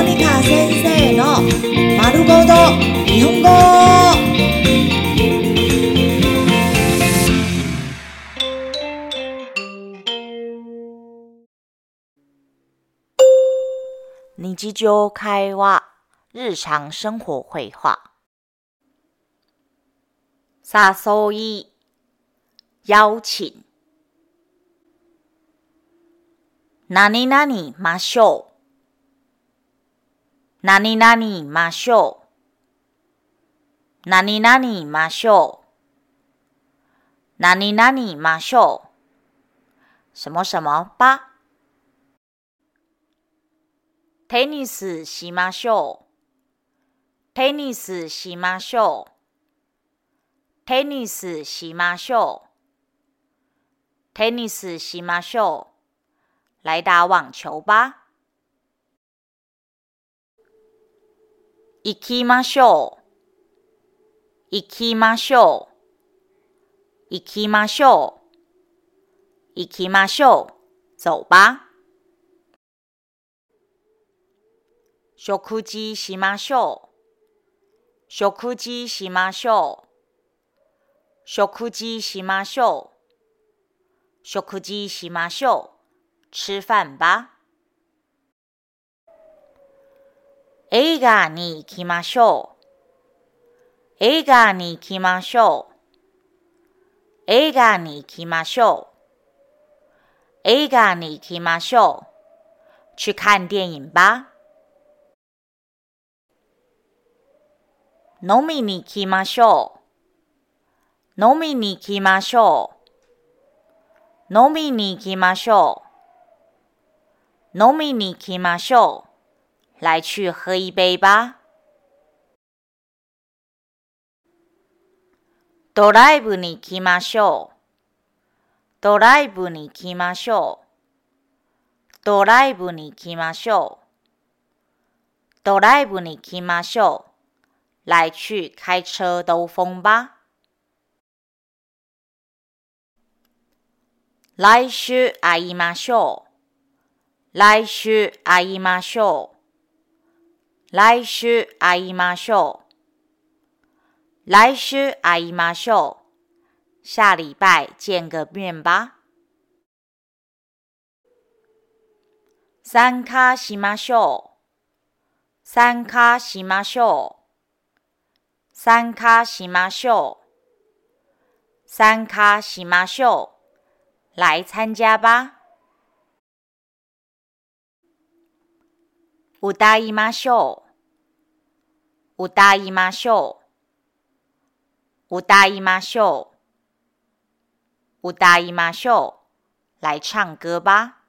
モニカ先生の丸ごと日本語。日常会話、日常生活会話。誘い、邀請。何々ましょう。何々ましょう。何々ましょう。何々ましょう。什麼什麼吧。テニスしましょう。テニスしましょう。テニスしましょう。テニスしましょう。來打網球吧。行きましょう。行きましょう。行きましょう。行きましょう。走吧。食事しましょう。食事しましょう。食事しましょう。食事しましょう。吃飯吧。映画に行きましょう。映画に行きましょう。映画に行きましょう。映画に行きましょう。去看電影吧。飲みに行きましょう。飲みに行きましょう。飲みに行きましょう。飲みに行きましょう。来去喝一杯吧。ドライブに行きましょう。ドライブに行きましょう。ドライブに行きましょう。ドライブに行きましょう。来去開車兜風吧。来週会いましょう。来週会いましょう。来週会いましょう。来週会いましょう。下禮拜見個面吧。参加しましょう。參加しましょう。参加しましょう。参加しましょう。來參加吧。歌いましょう。歌いましょう。歌いましょう。歌いましょう。来唱歌吧。